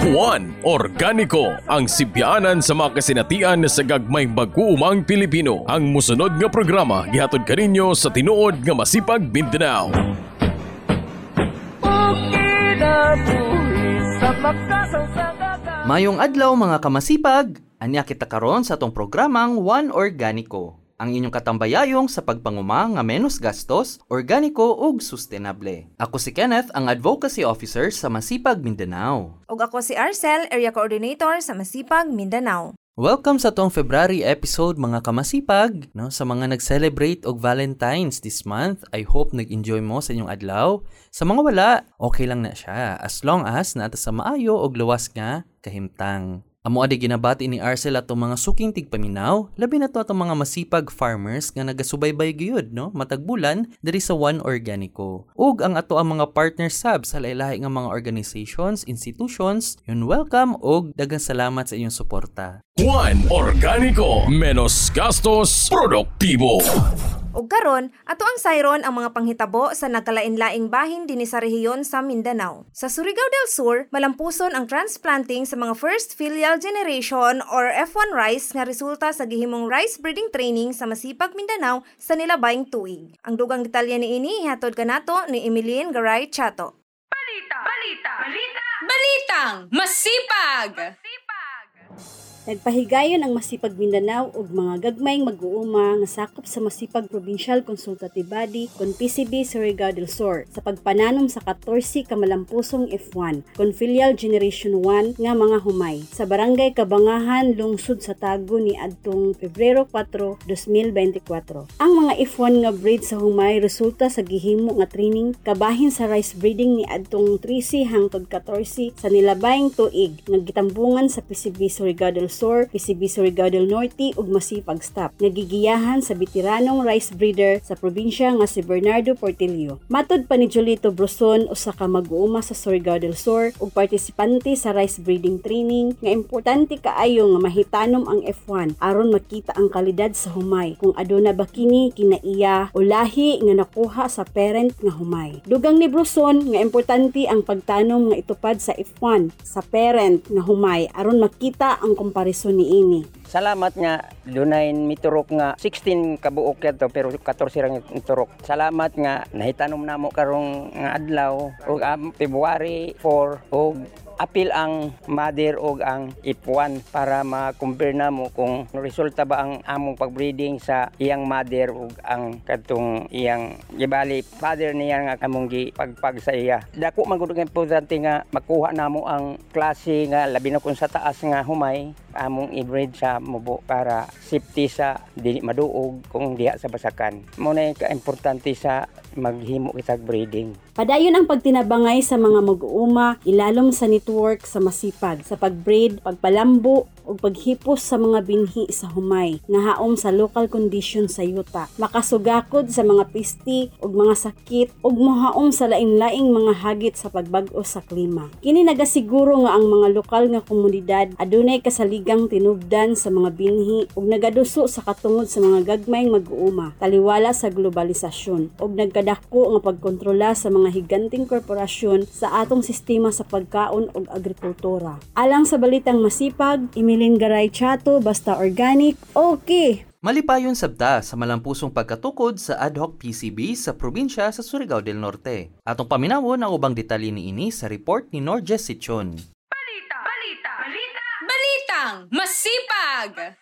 Juan Organico ang sibyanan sa mga kasinatian sa gagmay mag-uumang Pilipino. Ang musunod nga programa gihatod kaninyo sa tinuod nga masipag Mindanao. Mayong adlaw mga kamasipag, anya kita karon sa atong programang One Organico. Ang inyong katambayayong sa pagpanguma nga menos gastos, organiko ug sustainable. Ako si Kenneth, ang Advocacy Officer sa Masipag Mindanao. Ug ako si Arcel, Area Coordinator sa Masipag, Mindanao. Welcome sa tong February episode mga kamasipag. No, sa mga nag-celebrate og Valentine's this month, I hope nag-enjoy mo sa inyong adlaw. Sa mga wala, okay lang na siya as long as naata sa maayo og luwas nga kahimtang. Amo adi ginabati ni Arcel atong mga suking tigpaminaw, labi na to atong mga masipag farmers nga nagasubaybay gyud no, matag bulan diri sa One Organico. Ug ang ato ang mga partner sub sa lahi-lahi nga mga organizations, institutions, yun welcome ug daghang salamat sa inyong suporta. Juan Organico. Menos gastos, produktibo. Ug karon, ato ang sayron ang mga panghitabo sa nagkalain-laing bahin dinhi sa rehiyon sa Mindanao. Sa Surigao del Sur, malampuson ang transplanting sa mga first filial generation or F1 rice nga resulta sa gihimong rice breeding training sa Masipag Mindanao sa nilabayng tuig. Ang dugang detalye niini ihatod kanato ni Emilien Garay Chato. Balita! Balita! Balita! Balitang masipag! Nagpahigayon ang Masipag Mindanao ug mga gagmayng mag-uuma nga sakop sa Masipag Provincial Consultative Body kon PCB Surigao del Sur sa pagpananom sa 14 kamalampusong F1 kon Filial Generation 1 nga mga humay sa Barangay Kabangahan, lungsod sa Tago ni adtong Pebrero 4, 2024. Ang mga F1 nga breed sa humay resulta sa gihimo nga training kabahin sa rice breeding ni adtong 13 hangtod 14 sa nilabayng tuig nga gitambungan sa PCB Surigao del Sur, PCB Surigao Norte ug Masipag Staff nagigiyahan sa veteranong rice breeder sa probinsya nga si Bernardo Portillo. Matod pa ni Jolito Broson usa ka mag-uuma sa Surigao del Sur ug partisipante sa rice breeding training nga importante kaayo nga mahitanom ang F1 aron makita ang kalidad sa humay kung aduna ba kini kinaiya o lahi nga nakuha sa parent nga humay. Dugang ni Broson nga importante ang pagtanom nga itupad sa F1 sa parent nga humay aron makita ang komparison niini. Salamat nga dunay miturok nga 16 kabuok yato pero 14 ra nga miturok. Salamat nga nahitanom namo karong nga adlaw ug um, February 4 ug apil ang mother og ang F1 para ma-compare namo kung resulta ba ang among pagbreeding sa iyang mother ug ang kadtong iyang gibali father niya nga among gipagpag sa iya. Dako man gud nga importante nga makuha namo ang klase nga labi na kung sa taas nga humay among i-breed sa mubo para safety sa dili maduog kung diha sa basakan. Mo na ka-importante sa maghimo kitag breeding. Padayon ang pagtinabangay sa mga mag-uuma, ilalom sa network sa masipag, sa pag-breed, pagpalambo, ug paghipos sa mga binhi sa humay, nahaom sa local condition sa yuta, makasugakod sa mga pisti ug mga sakit ug mohaom sa lain-laing mga hagit sa pagbag-o sa klima. Kini nagasiguro nga ang mga lokal nga komunidad adunay kasaligang tinubdan sa mga binhi ug nagaduso sa katungod sa mga gagmayng mag-uuma, taliwala sa globalisasyon ug nagkadako nga pagkontrola sa mga higanting korporasyon sa atong sistema sa pagkaon ug agrikultura. Alang sa balitang masipag, Emilin Garay Chato, basta organic, okay. Malipayon sabta sa malampusong pagkatukod sa ad hoc PCB sa probinsya sa Surigao del Norte. Atong paminawon ang ubang detalye ni ini sa report ni Norges Sichon. Balita! Balitang masipag!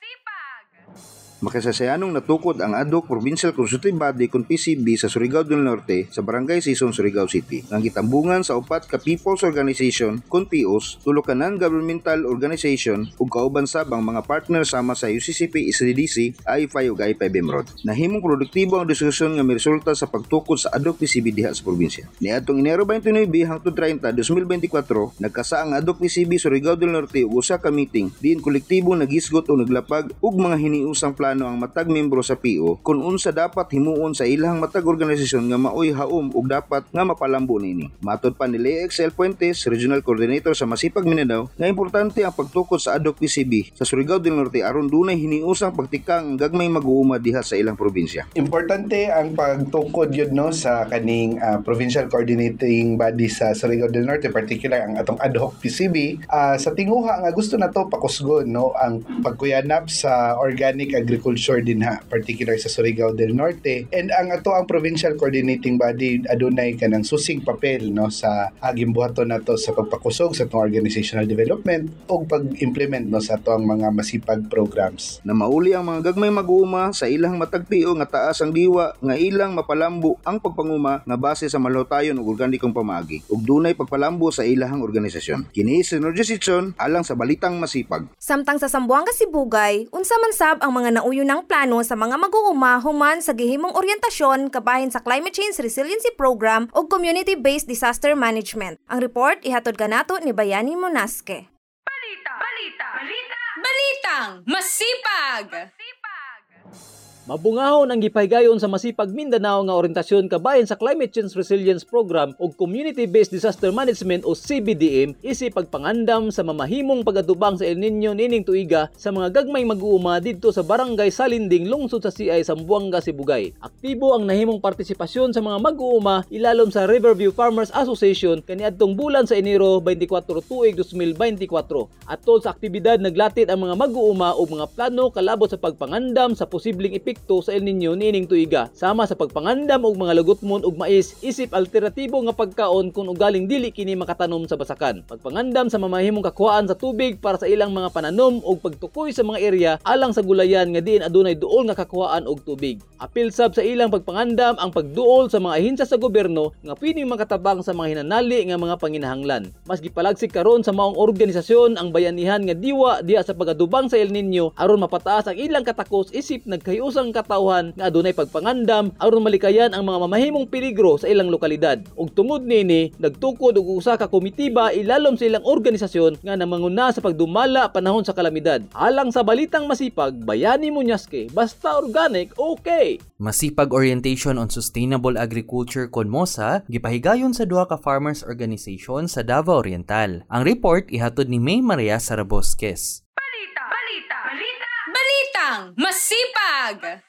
Makasasayanong natukod ang ADOC Provincial Consultative Body kung PCB sa Surigao del Norte sa Barangay Sison, Surigao City. Ang gitambungan sa upat ka People's Organization kung POs, tulo ka non-governmental organization ug kauban sabang mga partner sama sa UCCP, SDDC, I5 ug I5 Emrod. Nahimong produktibo ang diskusyon nga miresulta sa pagtukod sa ADOC PCB diha sa probinsya. Niadtong Enero 29 hangtod 30 2024, nagkasa ang ADOC PCB Surigao del Norte ug usa ka meeting diin kolektibo nagisgot o naglapag ug mga hiniusang plano plano ang matag membro sa PO kung unsa dapat himuon sa ilang matag organisasyon nga maoy haom ug dapat nga mapalambo nini. Matod pa ni Lea Excel Fuentes, Regional Coordinator sa Masipag Mindanao, nga importante ang pagtukod sa ADOC PCB sa Surigao del Norte aron dunay hiniusang pagtikang gagmay mag-uuma diha sa ilang probinsya. Importante ang pagtukod yun no sa kaning ah, provincial coordinating body sa Surigao del Norte particular ang atong ad hoc PCB Ah, sa tinguha nga gusto na to pakusgon no ang pagkuyanap sa organic agriculture din ha particular sa Surigao del Norte and ang ato ang provincial coordinating body adunay kanang susing papel no sa aging buhaton nato sa pagpakusog sa atong organizational development o pag-implement no sa atong mga masipag programs na mauli ang mga gagmay mag-uuma sa ilang matagpio nga taas ang diwa nga ilang mapalambo ang pagpanguma nga base sa malutayon ug organikong pamagi ug dunay pagpalambo sa ilahang organisasyon. Kini si Norjo Sitson alang sa balitang masipag. Samtang sa Sambuanga Sibugay, unsa man sab ang mga nauyo ng plano sa mga mag-uuma human sa gihimong oryentasyon kabahin sa Climate Change Resiliency Program o Community-Based Disaster Management. Ang report ihatod kanato ni Bayani Monaske. Balita! Balita! Balita! Balitang masipag! Mabungahon ang gipaygayon sa Masipag Mindanao nga orientasyon kabayan sa Climate Change Resilience Program ug Community-Based Disaster Management o CBDM isip pagpangandam sa mamahimong pagatubang sa El Nino nining tuiga sa mga gagmay mag-uuma didto sa Barangay Salinding lungsod sa CI Sambuanga, Sibugay. Aktibo ang nahimong partisipasyon sa mga mag-uuma ilalom sa Riverview Farmers Association kaniadtong bulan sa Enero 24 tuig 2024. Atol sa aktibidad naglatit ang mga mag-uuma og mga plano kalabot sa pagpangandam sa posibleng epekto sa El Nino nining tuiga. Sama sa pagpangandam og mga lagutmon ug mais isip alternatibo nga pagkaon kung ugaling dili kini makatanom sa basakan. Pagpangandam sa mamahimong kakuhaan sa tubig para sa ilang mga pananom ug pagtukoy sa mga area alang sa gulayan nga diin adunay duol nga kakuhaan og tubig. Apil sab sa ilang pagpangandam ang pagduol sa mga ahensya sa gobyerno nga pwedeng makatabang sa mga hinanali nga mga panginahanglan. Mas gipalagsik karon sa maong organisasyon ang bayanihan nga diwa diha sa pagadubang sa El Nino aron mapataas ang ilang katakos isip nagkayusang katawhan nga adunay pagpangandam aron malikayan ang mga mamahimong peligro sa ilang lokalidad. Ug tungod nini, nagtukod og usa ka komitiba ilalom sa ilang organisasyon nga namanguna sa pagdumala panahon sa kalamidad. Alang sa balitang masipag, bayani mo nyaske, basta organic, okay. Masipag Orientation on Sustainable Agriculture Konmosa gipahigayon sa duha ka farmers organization sa Davao Oriental. Ang report ihatod ni May Maria Sarabosques. Balita! Balitang masipag!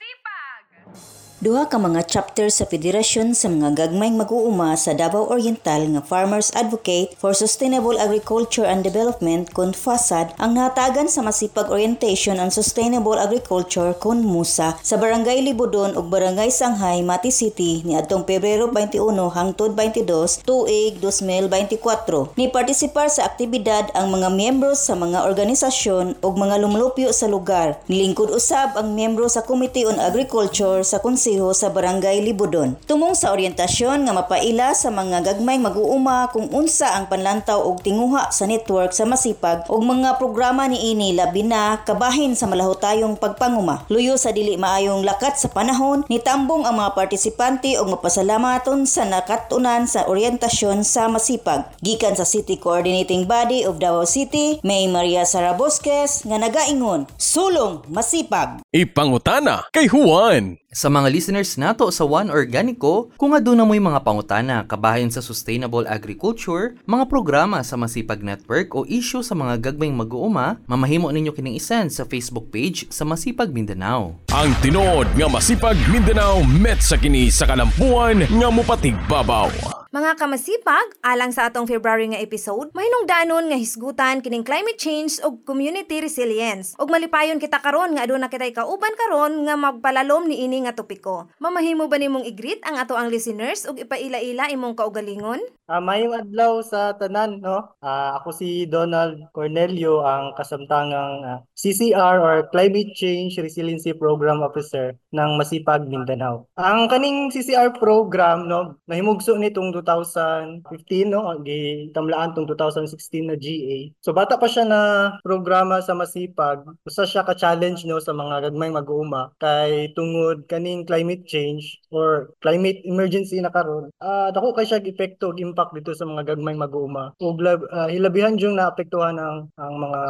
Duha ka mga chapter sa Federasyon sa mga gagmayng mag-uuma sa Davao Oriental nga Farmers Advocate for Sustainable Agriculture and Development kun FASAD ang nahatagan sa Masipag Orientation on Sustainable Agriculture kun MUSA sa Barangay Libudon ug Barangay Sanghay, Mati City ni adtong Pebrero 21 hangtod 22 tuig 2024. Ni partisipar sa aktibidad ang mga miyembro sa mga organisasyon ug mga lumlupyo sa lugar. Nilingkod usab ang miyembro sa Committee on Agriculture sa Konseho sa Barangay Libudon. Tumong sa orientasyon nga mapaila sa mga gagmay mag-uuma kung unsa ang panlantaw og tinguha sa network sa masipag ug mga programa niini labi na kabahin sa malahutayong pagpanguma. Luyo sa dili maayong lakat sa panahon, nitambong ang mga partisipante og mapasalamaton sa nakatunan sa orientasyon sa masipag. Gikan sa City Coordinating Body of Davao City, May Maria Sarabosques nga nagaingon, Sulong Masipag! Ipangutana kay Juan. Sa mga listeners nato sa One Organico, kung aduna mo'y mga pangutana kabahin sa sustainable agriculture, mga programa sa Masipag Network o issue sa mga gagmayng mag-uuma, mamahimo ninyo kining isend sa Facebook page sa Masipag Mindanao. Ang tinuod nga masipag Mindanao met sa kini sa kalampuan nga mupatig babaw. Mga kamasipag, alang sa atong February nga episode, mahinungdanon nga hisgutan kining climate change ug community resilience. Ug malipayon kita karon nga aduna kitay kauban karon nga magpalalom ni ini nga topiko. Mamahimo ba nimong i-greet ang ato ang listeners ug ipaila-ila imong kaugalingon? Ah, mayong adlaw sa tanan, no? Ah, ako si Donald Cornelio, ang kasamtangang ah, CCR or Climate Change Resiliency Program Officer ng Masipag Mindanao. Ang kaning CCR program, no, nahimugso nitong 2015 no gitamlaan tong 2016 na GA. So bata pa siya na programa sa Masipag, usa siya ka challenge no sa mga gagmayng mag-uuma kay tungod kaning climate change or climate emergency na karon. Uh, dako kay siya epekto impact dito sa mga gagmayng mag-uuma. Ug uh, hilabihan jung naapektuhan ang ang mga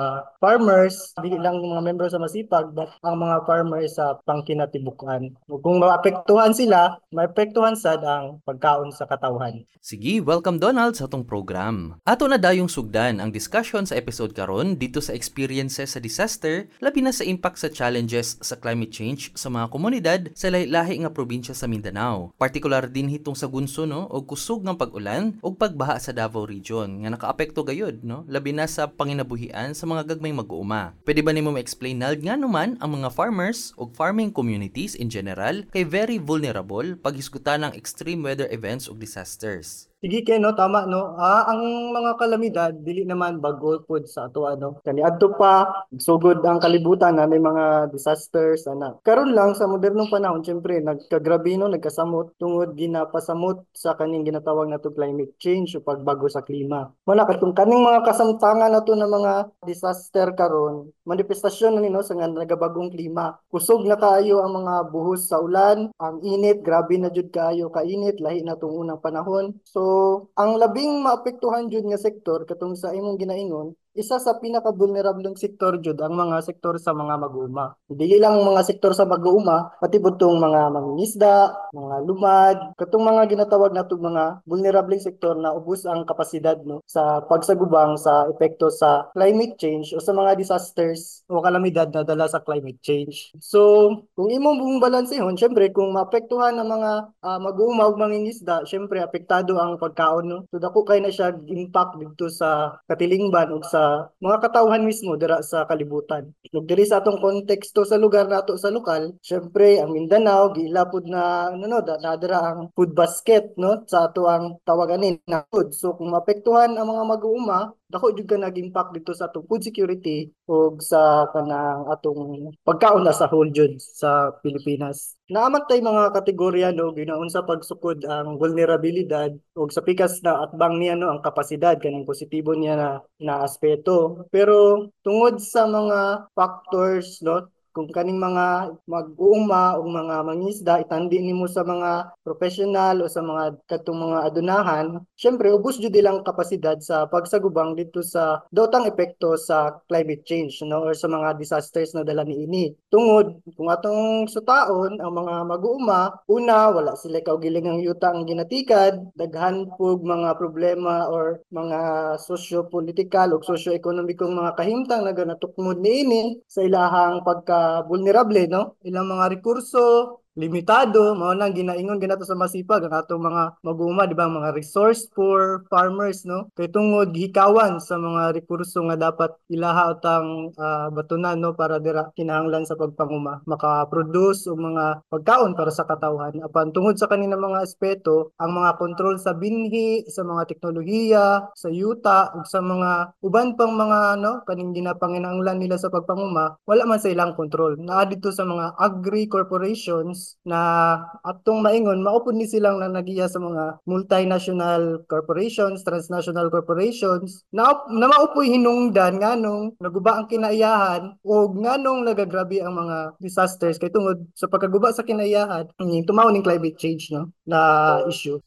farmers, dili lang mga membro sa Masipag but ang mga farmers sa pangkinatibukan. Kung maapektuhan sila, maapektuhan sad ang pagkaon sa katawhan. Sige, welcome Donald sa atong program. Ato na dayong sugdan ang discussion sa episode karon dito sa experiences sa disaster, labi na sa impact sa challenges sa climate change sa mga komunidad sa lahi-lahi nga probinsya sa Mindanao. Partikular din hitong sa Gunso no og kusog ng pag-ulan ug pagbaha sa Davao Region nga nakaapekto gayud no labi na sa panginabuhian sa mga gagmay mag-uuma. Pwede ba nimo ma-explain nald nga naman ang mga farmers ug farming communities in general kay very vulnerable pag hisgutan ng extreme weather events ug disasters? Sige kay no tama no. Ah, ang mga kalamidad dili naman bago pod sa ato ano. Kani adto pa sugod ang kalibutan na may mga disasters ana. Karon lang sa modernong panahon syempre nagkagrabe no nagkasamot tungod ginapasamot sa kaning ginatawag nato climate change o pagbago sa klima. Wala katong kaning mga kasamtangan nato na mga disaster karon manifestasyon na no sa nga nagabagong klima. Kusog na kaayo ang mga buhos sa ulan, ang init grabe na jud kaayo kainit lahi na tong unang panahon. So ang labing maapektuhan jud nga sektor katong sa imong ginaingon isa sa pinaka-vulnerableng sektor jud ang mga sektor sa mga mag-uuma. Dili lang mga sektor sa mag-uuma, pati butong mga mangingisda, mga lumad, katong mga ginatawag nato mga vulnerableng sektor na ubos ang kapasidad no sa pagsagubang sa epekto sa climate change o sa mga disasters o kalamidad na dala sa climate change. So, kung imong buong balansehon, syempre kung maapektuhan ang mga uh, mag-uuma ug mangingisda, syempre apektado ang pagkaon no. So dako kay na siya impact dito sa katilingban ug sa mga katawhan mismo dira sa kalibutan. Ug diri sa atong konteksto sa lugar nato sa lokal, syempre ang Mindanao gilapod na ano no, na dira ang food basket no sa ato ang tawagan na food. So kung maapektuhan ang mga mag-uuma, dako jud ka nag-impact dito sa atong food security o sa kanang atong pagkaon na sa whole jud sa Pilipinas. Naaman tay mga kategorya no ginaon pagsukod ang vulnerabilidad o sa pikas na atbang niya no ang kapasidad kanang positibo niya na na aspeto. Pero tungod sa mga factors no kung kaning mga mag-uuma o mga mangisda itandi nimo sa mga professional o sa mga katong mga adunahan syempre ubos jud ilang kapasidad sa pagsagubang dito sa dotang epekto sa climate change no or sa mga disasters na dala niini tungod kung atong sutaon ang mga mag-uuma una wala sila kaugiling ang yuta ang ginatikad daghan pug mga problema or mga socio-political o socio-ekonomikong mga kahimtang na ganatukmod niini sa ilahang pagka vulnerable no? Ilang mga rekurso limitado mao nang ginaingon ginato sa masipag ang atong mga maguma di ba mga resource poor farmers no? Kay tungod hikawan sa mga rekurso nga dapat ilaha utang uh, batunan no para dira kinahanglan sa pagpanguma maka-produce og mga pagkaon para sa katawhan. Apan tungod sa kanina mga aspeto ang mga kontrol sa binhi sa mga teknolohiya sa yuta ug sa mga uban pang mga no kaning ginapanginahanglan nila sa pagpanguma wala man sa ilang kontrol. Naa dito sa mga agri corporations na atong maingon maupod ni silang na nagiya sa mga multinational corporations, transnational corporations na, na maupoy hinungdan nganong naguba ang kinaiyahan o nganong nagagrabe ang mga disasters kay tungod sa pagkaguba sa kinaiyahan tumaw ning climate change no na issue.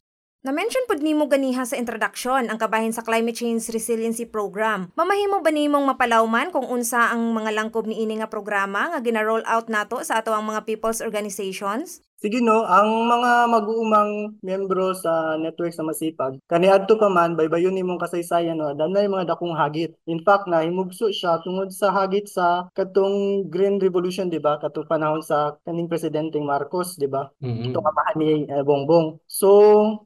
Na-mention pud nimo ganiha sa introduction ang kabahin sa Climate Change Resiliency Program. Mamahimo ba nimong mapalawman kung unsa ang mga langkob ni ini nga programa nga gina-roll out nato sa ato ang mga people's organizations? Sige no, ang mga mag-uumang membro sa network sa Masipag, kaniadto pa man baybayon nimong kasaysayan no, danay mga dakong hagit. In fact na himugso siya tungod sa hagit sa katong Green Revolution, di ba? Katong panahon sa kaning presidente Marcos, di ba? Mm-hmm. Ito kamahan ni eh, Bongbong. So,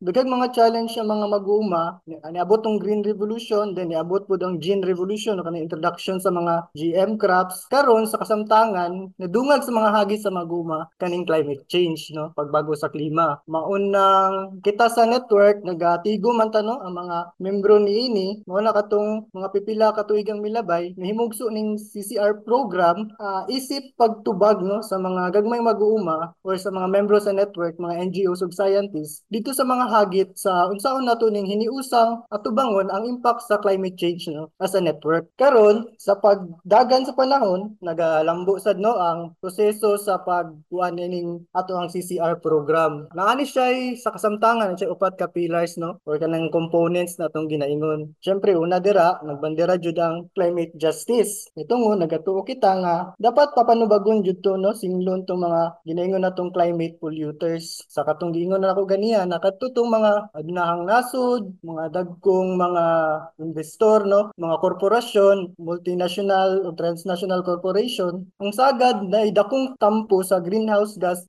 daghan mga challenge ang mga mag-uuma, niabot tong Green Revolution, then niabot pud ang Gene Revolution o kanang introduction sa mga GM crops. Karon sa kasamtangan, nadungag sa mga hagit sa mag-uuma kaning climate change change no? Pagbago sa klima. Maunang kita sa network nagatigo man ta no? Ang mga membro niini mao na katong mga pipila ka tuigang milabay nahimugso ning CCR program ah, isip pagtubag no? Sa mga gagmay mag-uuma or sa mga membro sa network mga NGOs ug scientists dito sa mga hagit sa unsaon nato ning hiniusang atubangon ang impact sa climate change no? As a network. Karon sa pagdagan sa panahon nagalambo sad no? Ang proseso sa pagkuan ning ato ang CCR program. Naani siya sa kasamtangan siya upat ka pillars no? Or kanang components na atong ginaingon. Syempre una dira nagbandera jud ang climate justice. Ito ngo nagatuo kita nga dapat papanubagon jud to no? Singlon tong mga ginaingon natong climate polluters. Sa katong giingon na ako ganiya nakatutong mga adunahang nasod mga dagkong mga investor no? Mga korporasyon multinational o transnational corporation. Ang sagad na idakong tampo sa greenhouse gas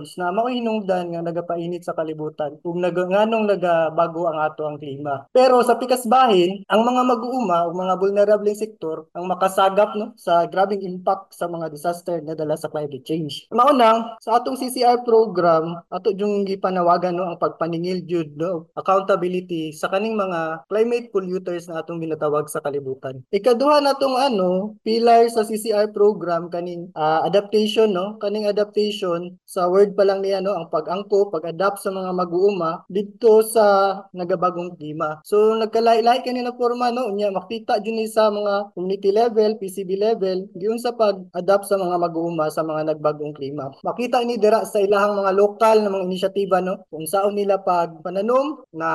emissions na mao hinungdan nga nagapainit sa kalibutan ug nag nganong nagabago ang ato ang klima. Pero sa pikas bahin ang mga mag-uuma ug mga vulnerable sektor ang makasagap no sa grabing impact sa mga disaster nga dala sa climate change. Maunang sa atong CCR program ato yung gipanawagan no ang pagpaningil jud no accountability sa kaning mga climate polluters na atong ginatawag sa kalibutan. Ikaduha natong ano pillar sa CCR program kaning ah, adaptation no kaning adaptation sa word pa lang niya no ang pag-angko pag-adapt sa mga mag-uuma dito sa nagabagong klima so nagkalahi-lahi kanina forma no? Unya makita jud ni sa mga community level PCB level giun sa pag-adapt sa mga mag-uuma sa mga nagbagong klima makita ni dira sa ilahang mga lokal na mga inisyatiba no? Kung saan nila pag pananom na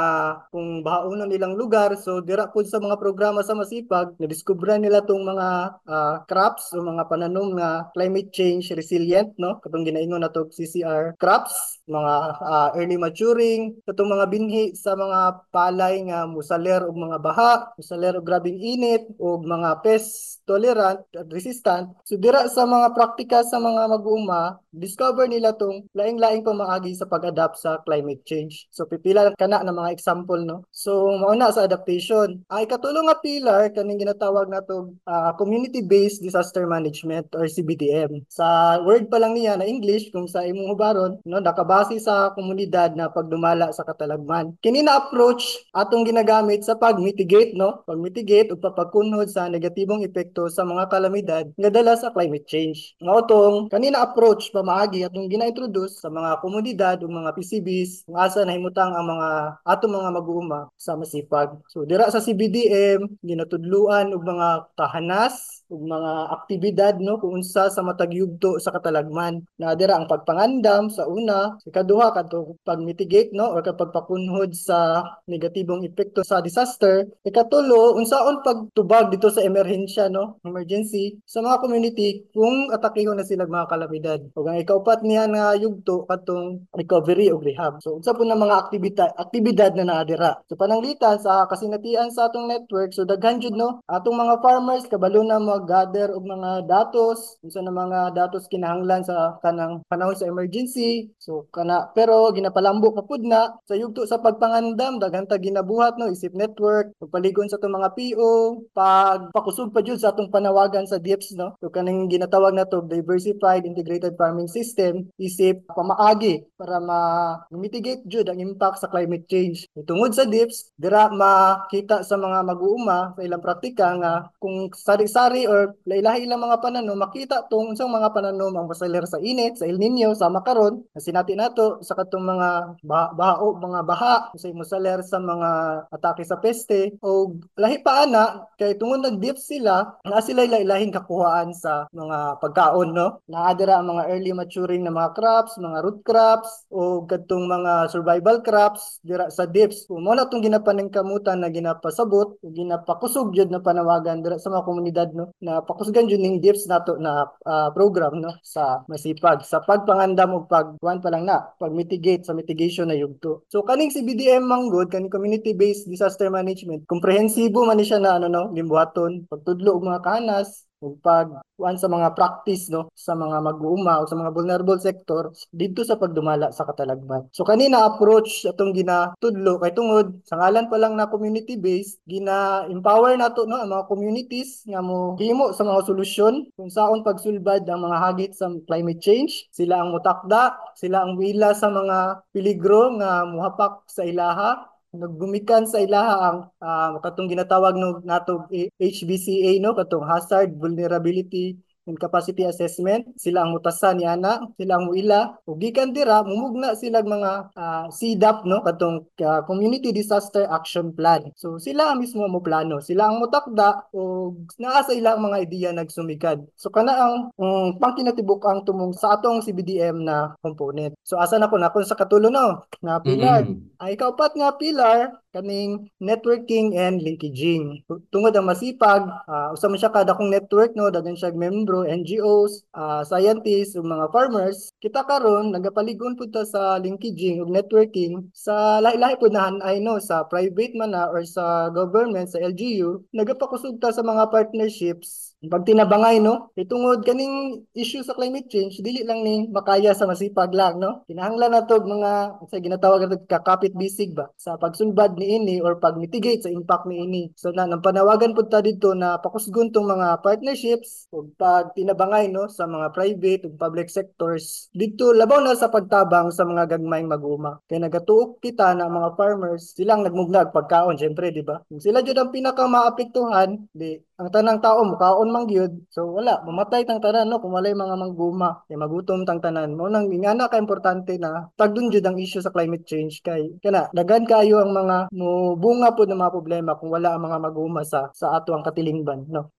kung bahaunon nilang lugar. So dira pud sa mga programa sa masipag nadiskubre nila tong mga ah, crops o mga pananom nga climate change resilient no? Katong ginaingon nato CCR crops mga ah, early maturing katong mga binhi sa mga palay nga musaler og mga baha musaler og grabing init o mga pest tolerant at resistant. So dira sa mga praktika sa mga mag-uuma discover nila tong laing-laing pamaagi sa pag-adapt sa climate change. So pipila kana na mga example no? So mauna sa adaptation. Ay katulong nga pillar kaning ginatawag nato ah, community based disaster management or CBDM sa word pa lang niya na English kung sa imong hubaron no? Nakabase sa komunidad na pagdumala sa katalagman. Kini na approach atong ginagamit sa pag-mitigate no? Pag-mitigate ug papagkunhod sa negatibong epekto sa mga kalamidad nga dala sa climate change. Nga utong kanina approach pamaagi atong gina-introduce sa mga komunidad ug mga PCBs kung asa nahimutang ang mga atong mga mag-uuma sa masipag. So dira sa CBDM ginatudluan og mga kahanas ug mga aktibidad no kung unsa sa matag yugto sa katalagman. Na dira ang pagpangandam sa una sa ikaduha kadto pag-mitigate no or kapag pakunhod sa negatibong epekto sa disaster. Ikatulo unsaon pagtubag dito sa emerhensya no emergency sa mga community kung atakihon na sila mga kalamidad. Ug ang ikaupat niya nga yugto katong recovery ug rehab. So unsa po na mga aktibidad aktibidad na naa dira so pananglitan sa kasinatian sa atong network so daghan jud no atong mga farmers kabalo na mag-gather og mga datos unsa na mga datos kinahanglan sa kanang panahon sa emergency. So kana pero ginapalambo pa pud na. Sa yugto sa pagpangandam daghan ta ginabuhat no isip network pagpaligon sa atong mga PO pag pakusog pa jud sa atong panawagan sa DIPS no. So kaning ginatawag na to diversified integrated farming system isip pamaagi para ma-mitigate jud ang impact sa climate change. Tungod sa DIPS dira makita sa mga mag-uuma sa ilang praktika nga kung sari-sari or lahi-lahi ilang mga pananom makita tong unsang mga pananom ang masaler sa init sa El Nino sa makaron na sinati nato sa katong mga baha, bahao mga baha sa mosaler sa mga atake sa peste o lahi pa ana kay tungod nag-dips sila na sila lahi-lahing kakuhaan sa mga pagkaon no? Naadira ang mga early maturing na mga crops mga root crops o kadtong mga survival crops dira sa dips. Kung mo na tong ginapaningkamutan na ginapasabot ginapakusog jud na panawagan dira sa mga komunidad no na pakusgan jud ning dips nato na ah, program no sa masipag. Sa pagpangandam og pagkuan pa lang na pag mitigate sa mitigation na yugto so kaning si BDM manggod kaning community based disaster management komprehensibo man ni siya na ano no limbuhaton pagtudlo og mga kahanas ug pag kuan sa mga practice no sa mga mag-uuma o sa mga vulnerable sector dito sa pagdumala sa katalagman. So kanina approach atong ginatudlo kay tungod sa ngalan pa lang na community based gina-empower nato no ang mga communities nga mo himo sa mga solusyon kung saon pagsulbad ang mga hagit sa climate change. Sila ang mutakda, sila ang wila sa mga peligro nga muhapak sa ilaha naggumikan sa ilaha ang uh, katong ginatawag no nato HBCA no? Katong hazard vulnerability and capacity assessment sila ang mutasan ni ana sila ang muila ug gikan dira mumugna sila mga uh, CDAP no? Katong uh, community disaster action plan. So sila ang mismo mo plano sila ang mutakda ug naa sa ilang mga ideya nagsumikad. So kana ang um, pangkinatibuk ang tumong sa atong CBDM na component. So asa na ko na? Kun sa katulo no? Na pilar. Mm-hmm. ay kaupat nga pilar kaning networking and linkaging. Tungod ang masipag, uh, usa siya kada kong network no, daghan siya membro, NGOs, uh, scientists, ug mga farmers. Kita karon nagapaligon pud ta sa linkaging ug networking sa lahi-lahi pud na ay no sa private man na or sa government sa LGU, nagapakusog ta sa mga partnerships pag tinabangay no? Itungod kaning issue sa climate change dili lang ni makaya sa masipag lang no? Kinahanglan nato mga sa ginatawag nato kakapit bisig ba? Sa pagsulbad ni ini or pag mitigate sa impact ni ini. So na nang panawagan pud ta dito na pakusgon tong mga partnerships ug pag tinabangay no? Sa mga private ug public sectors. Dito labaw na sa pagtabang sa mga gagmayng mag-uma. Kay nagatuok kita na mga farmers silang nagmugnag pagkaon syempre di ba? Sila jud ang pinaka maapektuhan di ang tanang tao mukaon mang gyud so wala mamatay tang tanan no? Kung walay mga mangguma kay magutom tang tanan mo nang ingana ka importante na tagdun jud ang issue sa climate change kay kana dagan kayo ang mga mo bunga pud ng mga problema kung wala ang mga maguma sa sa ato ang katilingban no?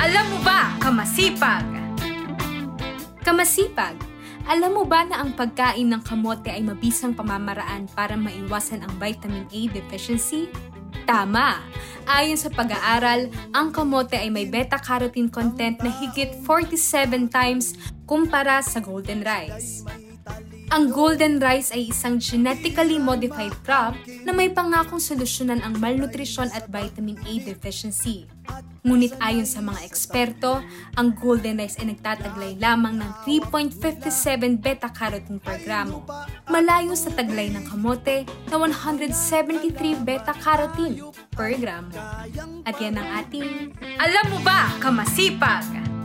Alam mo ba kamasipag? Kamasipag alam mo ba na ang pagkain ng kamote ay mabisang pamamaraan para maiwasan ang vitamin A deficiency? Tama! Ayon sa pag-aaral, ang kamote ay may beta-carotene content na higit 47 times kumpara sa golden rice. Ang golden rice ay isang genetically modified crop na may pangakong solusyonan ang malnutrisyon at vitamin A deficiency. Ngunit ayon sa mga eksperto, ang golden rice ay nagtataglay lamang ng 3.57 beta-carotene per gramo. Malayo sa taglay ng kamote na 173 beta-carotene per gramo. At yan ang ating Alam mo ba, kamasipag!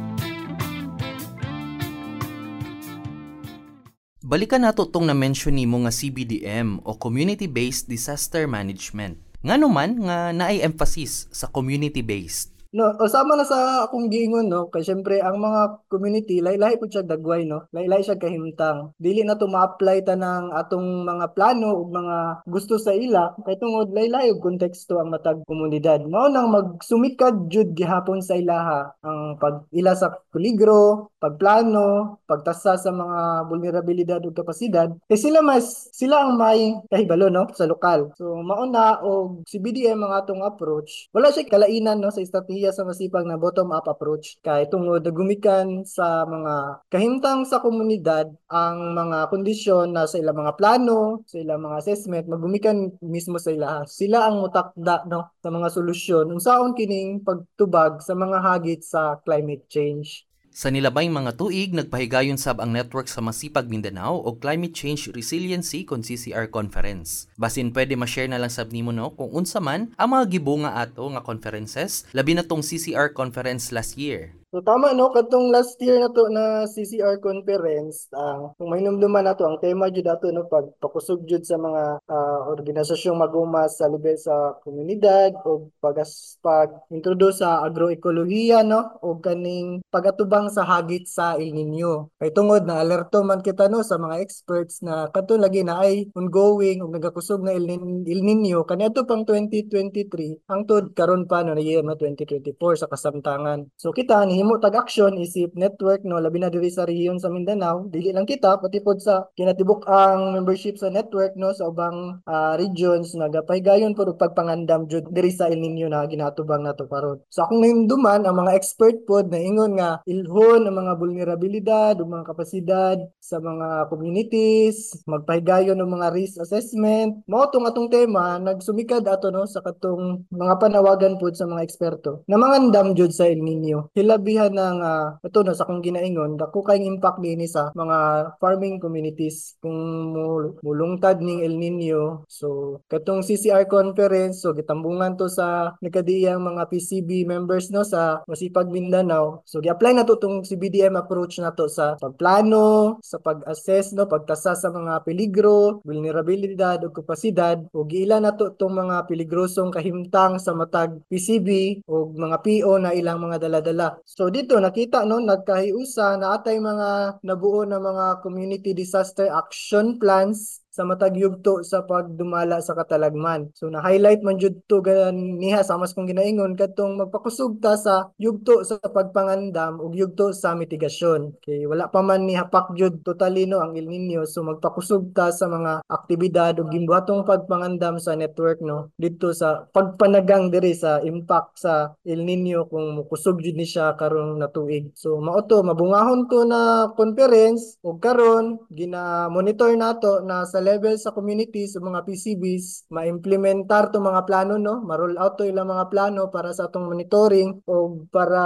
Balikan nato tong na-mention nimo nga CBDM o Community-Based Disaster Management. Nga naman nga naay emphasis sa community-based No, sama na sa akong giingon no, kay syempre ang mga community laylay pud siya dagway no. Laylay siya kahimtang. Dili na to ma-apply ta ng atong mga plano ug mga gusto sa ila kay tungod laylay ug konteksto ang matag komunidad. Mao nang magsumikad jud gihapon sa ilaha ang pag ila sa peligro, pagplano, pagtasa sa mga vulnerabilidad ug kapasidad. Kay sila mas sila ang may kahibalo no sa lokal. So mao na og CBDM ang atong approach. Wala siya kalainan no sa strategy strategiya sa masipag na bottom-up approach kay tungod gumikan sa mga kahimtang sa komunidad ang mga kondisyon na sa ilang mga plano, sa ilang mga assessment magumikan mismo sa ila. Sila ang mutakda no sa mga solusyon unsaon kining pagtubag sa mga hagit sa climate change. Sa nilabay mga tuig, nagpahigayon sab ang network sa Masipag Mindanao o Climate Change Resiliency kon CCR Conference. Basin pwede ma-share na lang sab nimo no kung unsa man ang mga gibunga ato nga conferences, labi na tong CCR conference last year. So tama no? Katong last year na to na CCR conference ang uh, kung mainumduman nato ang tema jud ato no? Pagpakusog jud sa mga uh, organisasyong maguma sa level sa komunidad o pagas pag introduce sa agroekolohiya no? O kaning pagatubang sa hagit sa El Nino. Kay tungod na alerto man kita no? Sa mga experts na kadto lagi na ay ongoing ug nagakusog na El, El Nino kaniadto pang 2023 hangtod karon pa no? Na year no 2024 sa kasamtangan. So kita ni mahimo tag action isip network no? Labi na diri sa rehiyon sa Mindanao. Dili lang kita pati pod sa kinatibuk ang membership sa network no? Sa ubang ah, regions nagapahigayon pod og pagpangandam jud diri sa El Nino na ginatubang nato karon. So akong nahinduman ang mga expert pod na ingon nga ilhon ang mga vulnerabilidad ug mga kapasidad sa mga communities magpahigayon ng mga risk assessment. Mao tong atong tema nagsumikad ato no? Sa katong mga panawagan pod sa mga eksperto na mangandam jud sa El Nino hilabihan ng uh, ito no sa akong ginaingon dako kay impact dinhi sa mga farming communities. Kung mul- mulungtad ning El Nino so katong CCR conference so gitambungan to sa nagkadiyang mga PCB members no sa Masipag Mindanao. So gi-apply na to tong CBDM approach na to sa pagplano sa pag-assess no pagtasa sa mga peligro vulnerabilidad ug kapasidad. Ug giila na to tong mga peligrosong kahimtang sa matag PCB ug mga PO na ilang mga daladala. So dito nakita no nagkahiusa na atay mga nabuo na mga community disaster action plans sa matag yugto sa pagdumala sa katalagman. So na-highlight man jud to niha sa mas kong ginaingon kadtong magpakusog ta sa yugto sa pagpangandam ug yugto sa mitigasyon. Kay wala pa man ni hapak jud totally no ang El Nino so magpakusog ta sa mga aktibidad ug gimbuhatong pagpangandam sa network no dito sa pagpanagang diri sa impact sa El Nino kung mukusog jud ni siya karong natuig. So mao to mabungahon to na conference ug karon gina-monitor nato na sa level sa community sa mga PCBs ma-implementar to mga plano no ma-roll out to ilang mga plano para sa atong monitoring o para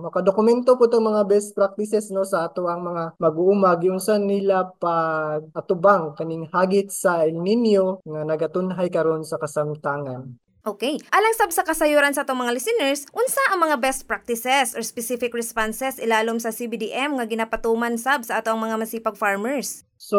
makadokumento po tong mga best practices no sa ato ang mga mag-uumag yung sa nila pag atubang kaning hagit sa El Nino nga nagatunhay karon sa kasamtangan Okay. Alang sab sa kasayuran sa atong mga listeners, unsa ang mga best practices or specific responses ilalom sa CBDM nga ginapatuman sab sa atong mga masipag farmers? So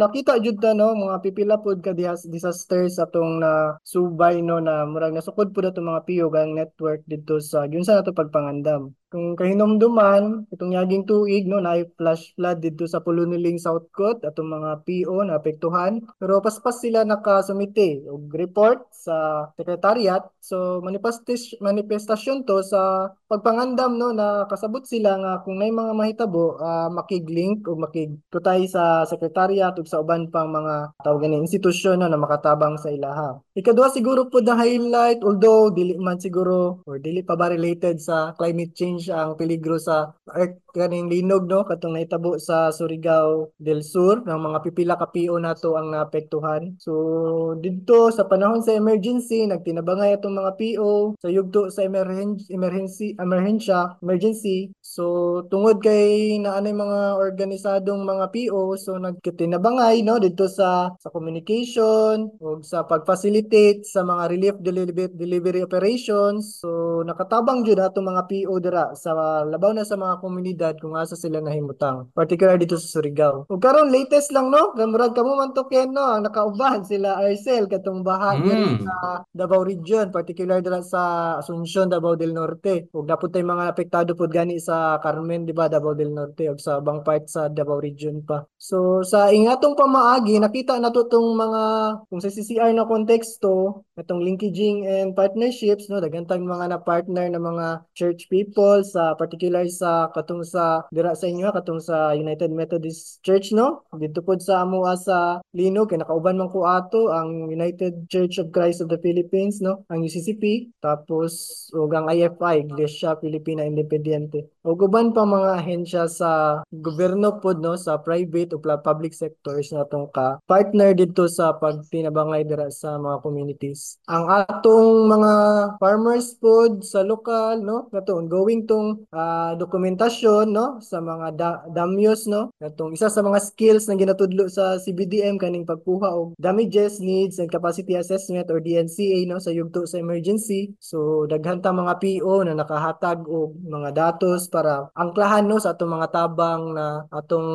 nakita jud ta no mga pipila pod ka disasters atong na subay no na murag nasukod pud ato mga PO gang network dito sa gyud sa nato pagpangandam. Kung kahinomduman itong yaging tuig no na flash flood dito sa Pulunuling South Coast atong mga PO na apektuhan pero paspas sila nakasumite og report sa secretariat so manifestation manifestasyon to sa pagpangandam no na kasabot sila nga kung may mga mahitabo uh, makig-link o makigtutay sa secretariat ug sa uban pang mga tawag ni institusyon no, na makatabang sa ilaha. Ikaduha siguro po na highlight although dili man siguro or dili pa ba related sa climate change ang peligro sa earth kaning linog no katong nahitabo sa Surigao del Sur ng mga pipila ka PO nato ang naapektuhan. So didto sa panahon sa emergency nagtinabangay atong mga PO sa yugto sa emergency emergency emergency. So tungod kay naanay mga organisadong mga PO so nagtinabangay no didto sa sa communication ug sa pag-facilitate sa mga relief delivery, delivery operations. So nakatabang jud atong mga PO dira sa labaw na sa mga komunidad kung asa sila nahimutang particular dito sa Surigao ug karon latest lang no gamurag kamo man to ken no ang nakauban sila Arcel katong bahagi Mm. sa Davao Region particular dira sa Asuncion Davao del Norte ug dapat tay mga apektado pud gani sa Carmen di ba Davao del Norte ug sa bang part sa Davao Region pa. So sa ingatong pamaagi nakita na to tong mga kung sa CCR na konteksto itong linkaging and partnerships no daghan tayong mga na partner na mga church people sa particular sa katong sa dira sa inyo katong sa United Methodist Church no? Dito pod sa amoa sa Linog kay nakauban man ko ato ang United Church of Christ of the Philippines no? Ang UCCP tapos ug ang IFI Iglesia Filipina Independiente ug uban pa mga ahensya sa gobyerno pod no sa private o public sectors natong ka partner dito sa pagtinabangay dira sa mga communities. Ang atong mga farmers pod sa lokal no kato ongoing tong ah, dokumentasyon no sa mga da- damyos no katong isa sa mga skills na ginatudlo sa CBDM kaning pagkuha og damages needs and capacity assessment or DNCA no sa yugto sa emergency. So daghan ta mga PO na nakahatag og mga datos para angklahan no sa atong mga tabang na atong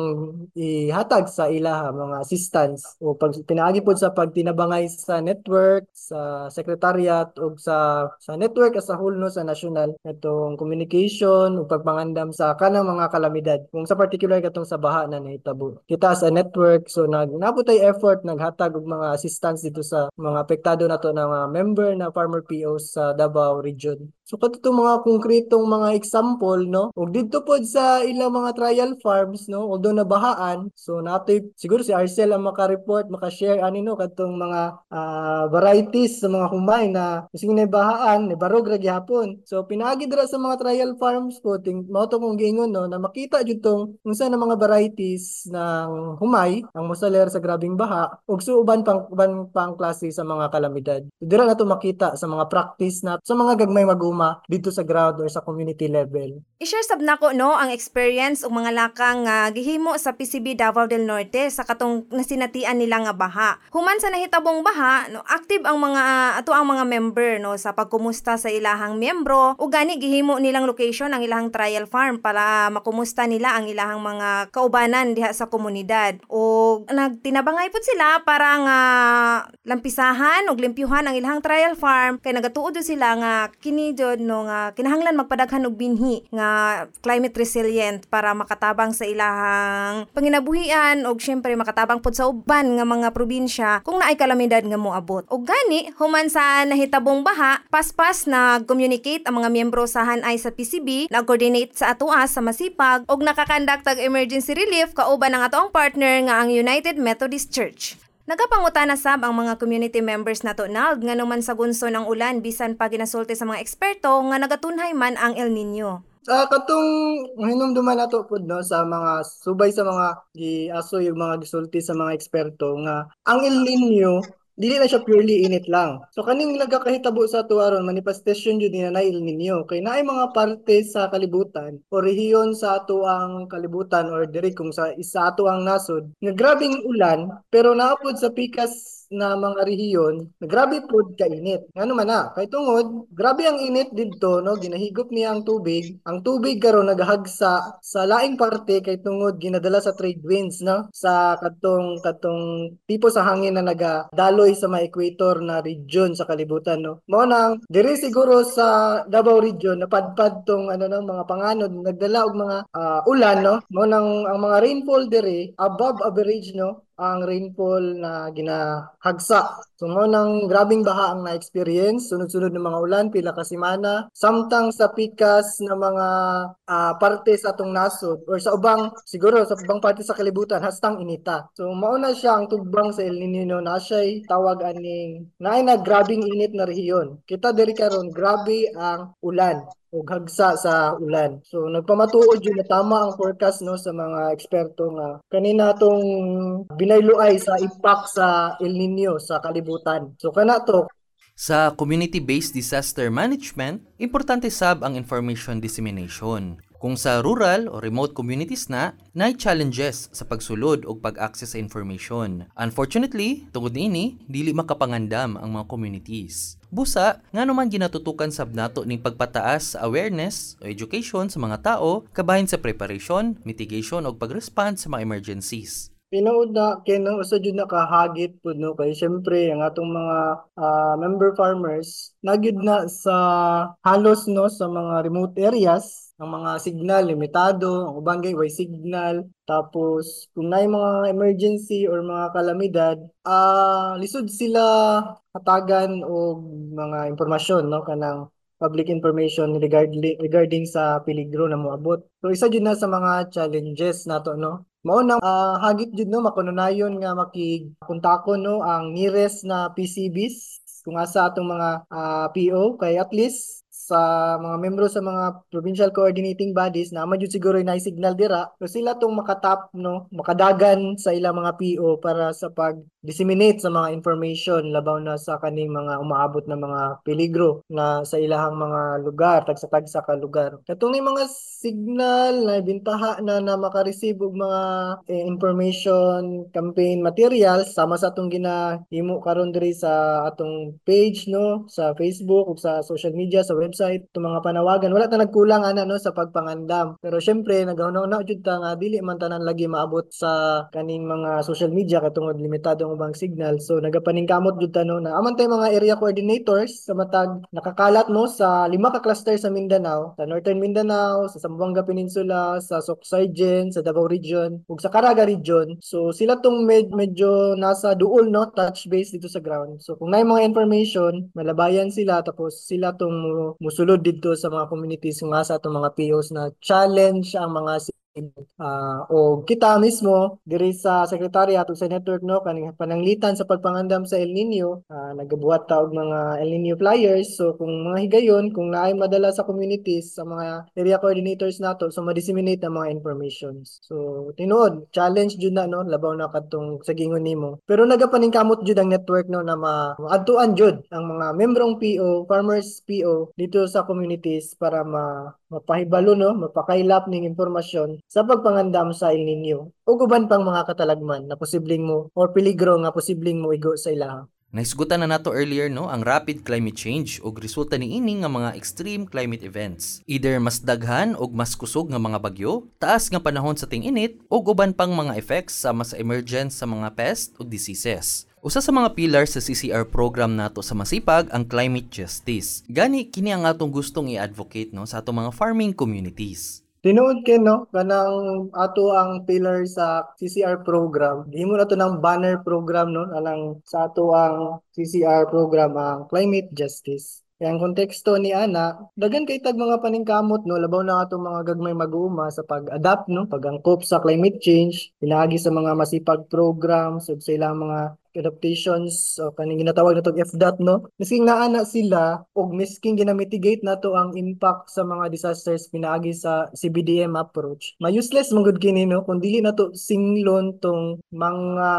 ihatag sa ilaha mga assistance o pag pinaagi pod sa pagtinabangay sa network sa secretariat ug sa sa network as a whole no sa national itong communication ug pagpangandam sa kanang mga kalamidad. Kung sa particular katong sa baha na nahitabo. Kita sa network so nag naputay effort naghatag og mga assistance dito sa mga apektado nato na mga member na farmer POs sa Davao region so kato mga konkretong mga example no? Ug didto pod sa ilang mga trial farms no? Although nabahaan so natoy siguro si Arcel ang maka-report maka-share ani no? Kadtong mga ah, varieties sa mga humay na sige na bahaan ni barog ra gihapon so pinaagi dira sa mga trial farms po ting mao to kong giingon no? Na makita jud tong unsa na mga varieties ng humay ang mosaler sa grabing baha ug suuban pang uban pang klase sa mga kalamidad. So, dira na to makita sa mga practice na sa mga gagmay maguma dito sa ground or sa community level I-share sab nako no ang experience ug mga lakang nga gihimo sa PCB Davao del Norte sa katong nasinatian nila nga baha. Human sa nahitabong baha, no active ang mga ato ang mga member no sa pagkumusta sa ilahang miyembro ug gani gihimo nilang location ang ilahang trial farm para makumusta nila ang ilahang mga kaubanan diha sa komunidad. O nagtinabangay pud sila para nga lampisahan ug limpyuhan ang ilahang trial farm kay nagatuod sila nga kini jud no nga kinahanglan magpadaghan og binhi nga climate resilient para makatabang sa ilahang panginabuhian ug syempre makatabang pud sa uban nga mga probinsya kung naay kalamidad nga moabot. Ug gani human sa nahitabong baha, paspas na communicate ang mga miyembro sa hanay sa PCB, nag-coordinate sa atoa sa masipag ug nakakandak tag emergency relief kauban ang atoang partner nga ang United Methodist Church. Nagapangutana sab ang mga community members nato nald nga naman sa gunso ng ulan bisan pa ginasulti sa mga eksperto nga nagatunhay man ang El Nino. Sa katong hinumduman nato pod no sa mga subay sa mga giaso yung mga gisulti sa mga eksperto nga ang El Nino dili na siya purely init lang. So kaning nagakahitabo sa tuwaron manifestation jud ni na El Nino kay naay mga parte sa kalibutan o rehiyon sa ato ang kalibutan or diri kung sa isa ato ang nasod nga grabing ulan pero naapod sa pikas na mga rehiyon na grabe pod ka init. Ngano man na, kay tungod grabe ang init didto no ginahigop niya ang tubig. Ang tubig karon nagahagsa sa laing parte kay tungod ginadala sa trade winds no sa katong katong tipo sa hangin na nagadaloy sa mga equator na region sa kalibutan no. Mao nang diri siguro sa Davao region napadpad tong ano no mga panganod nagdala og mga ah, ulan no. Mao nang ang mga rainfall diri above average no ang rainfall na ginahagsa. So mo nang grabing baha ang na-experience, sunod-sunod ng mga ulan, pila ka semana, samtang sa pikas na mga ah, parte sa atong nasod or sa ubang siguro sa ubang parte sa kalibutan hastang inita. So mao na siya ang tugbang sa El Nino na siya'y tawag aning naay na grabing init na rehiyon. Kita diri karon grabe ang ulan ug hagsa sa ulan. So nagpamatuod yun na tama ang forecast no sa mga eksperto nga kanina tong binayloay sa impact sa El Nino sa kalibutan. So kana to Sa community-based disaster management, importante sab ang information dissemination. Kung sa rural o remote communities na, na challenges sa pagsulod o pag-access sa information. Unfortunately, tungod ini, dili makapangandam ang mga communities. Busa, nga naman ginatutukan sab nato ning pagpataas sa awareness o education sa mga tao kabahin sa preparation, mitigation o pag-respond sa mga emergencies. Pinuod na kino usa jud nakahagit pud no kay syempre ang atong mga ah, member farmers nagyud na sa halos no sa mga remote areas ang mga signal limitado ang ubang way signal tapos kung naay mga emergency or mga kalamidad ah lisod sila hatagan og mga impormasyon no kanang public information regarding regarding sa peligro na moabot. So isa jud na sa mga challenges nato no. Mao nang ah, hagit jud no? Makununayon nga makigkontakon no? Ang nearest na PCBs kung asa atong mga ah, PO kay at least sa mga membro sa mga provincial coordinating bodies na jud siguro na signal dira so sila tong makatap no makadagan sa ilang mga PO para sa pag disseminate sa mga information labaw na sa kaning mga umaabot na mga peligro na sa ilahang mga lugar tagsa tagsa ka lugar. Katong mga signal na bintaha na na maka-receive og mga eh, information campaign materials sama sa atong ginahimo karon diri sa atong page no sa Facebook ug sa social media sa website itong mga panawagan. Wala ta nagkulang ana no sa pagpangandam. Pero syempre nagahuna jud ta nga dili man tanan lagi maabot sa kaning mga social media katungod limitado ang ubang signal. So nagapaningkamot jud ta no na aman tay mga area coordinators sa matag nakakalat no sa lima ka cluster sa Mindanao sa Northern Mindanao sa Zamboanga Peninsula sa Socsargen sa Davao Region ug sa Caraga Region. So sila tong med- medyo nasa duol no touch base dito sa ground. So kung may mga information malabayan sila tapos sila tong musulod dito sa mga communities nga sa atong mga POs na challenge ang mga Ah, o kita mismo diri sa secretariat ug sa network no? Kaning pananglitan sa pagpangandam sa El Nino ah, nagabuhat ta og mga El Nino flyers. So kung mga higayon kung naay madala sa communities sa mga area coordinators nato so ma-disseminate ang mga informations. So tinuod challenge jud na no? Labaw na kadtong sa gingon nimo. Pero nagapaningkamot jud ang network no? Na ma maadtuan jud ang mga membrong PO farmers PO dito sa communities para ma mapahibalo no? Mapakailap ning impormasyon sa pagpangandam sa El Nino ug uban pang mga katalagman na posibleng mo or peligro nga posibleng mo igo sa ilaha Naisgutan na nato earlier no ang rapid climate change ug resulta ni ini nga mga extreme climate events. Either mas daghan ug mas kusog nga mga bagyo, taas nga panahon sa ting-init ug uban pang mga effects sama sa emergence sa mga pest ug diseases. Usa sa mga pillars sa CCR program nato sa Masipag ang climate justice. Gani kini ang atong gustong i-advocate no sa atong mga farming communities. Tinuod kay no kanang ato ang pillar sa CCR program. Gihimo na to ng banner program no alang sa ato ang CCR program ang climate justice. Kaya ang konteksto ni Ana, dagan kay tag mga paningkamot no labaw na ato mga gagmay mag-uuma sa pag-adapt no pag-angkop sa climate change, pinagi sa mga masipag programs ug sa ilang mga adaptations o kaning ginatawag natong FDAT no? Misking naana sila og misking ginamitigate nato ang impact sa mga disasters pinaagi sa CBDM approach. Ma useless man gud kini no? Kun dili nato singlon tong mga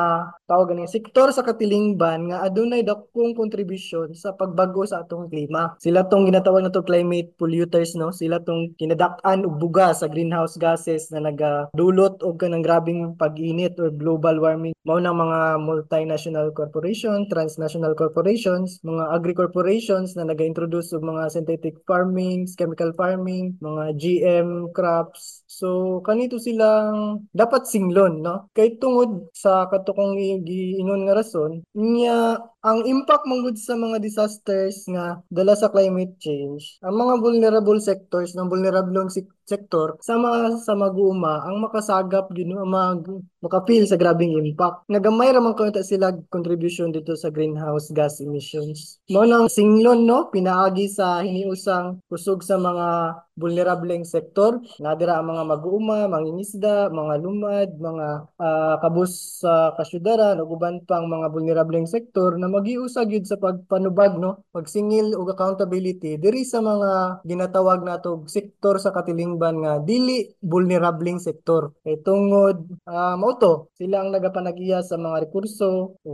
tawag ganing sektor sa katilingban nga adunay dakong kontribusyon sa pagbago sa atong klima. Sila tong ginatawag nato climate polluters no? Sila tong kinadak-an og buga sa greenhouse gases na nagadulot og kanang grabing pag-init or global warming. Mao nang mga multinational corporation, transnational corporations, mga agri-corporations na naga-introduce og mga synthetic farming, chemical farming, mga GM crops. So kanito silang dapat singlon no. Kay tungod sa katukong giingon nga rason, niya ang impact manggod sa mga disasters nga dala sa climate change, ang mga vulnerable sectors ng vulnerable sektor sama sa mag-uuma ang makasagap gino mag makapil sa grabing impact. Nagamay ra man kunta sila contribution dito sa greenhouse gas emissions. Mo nang singlon no pinaagi sa hiniusang kusog sa mga vulnerableng sektor nadira ang mga mag-uuma, mangingisda, mga lumad, mga uh, kabus sa kasyudaran ug uban pang mga vulnerableng sektor na magiusag yun sa pagpanubag no? Pagsingil ug accountability diri sa mga ginatawag natog sektor sa katilingban nga dili vulnerableng sektor. Kay tungod uh, mao to sila ang nagapanag-iya sa mga rekurso o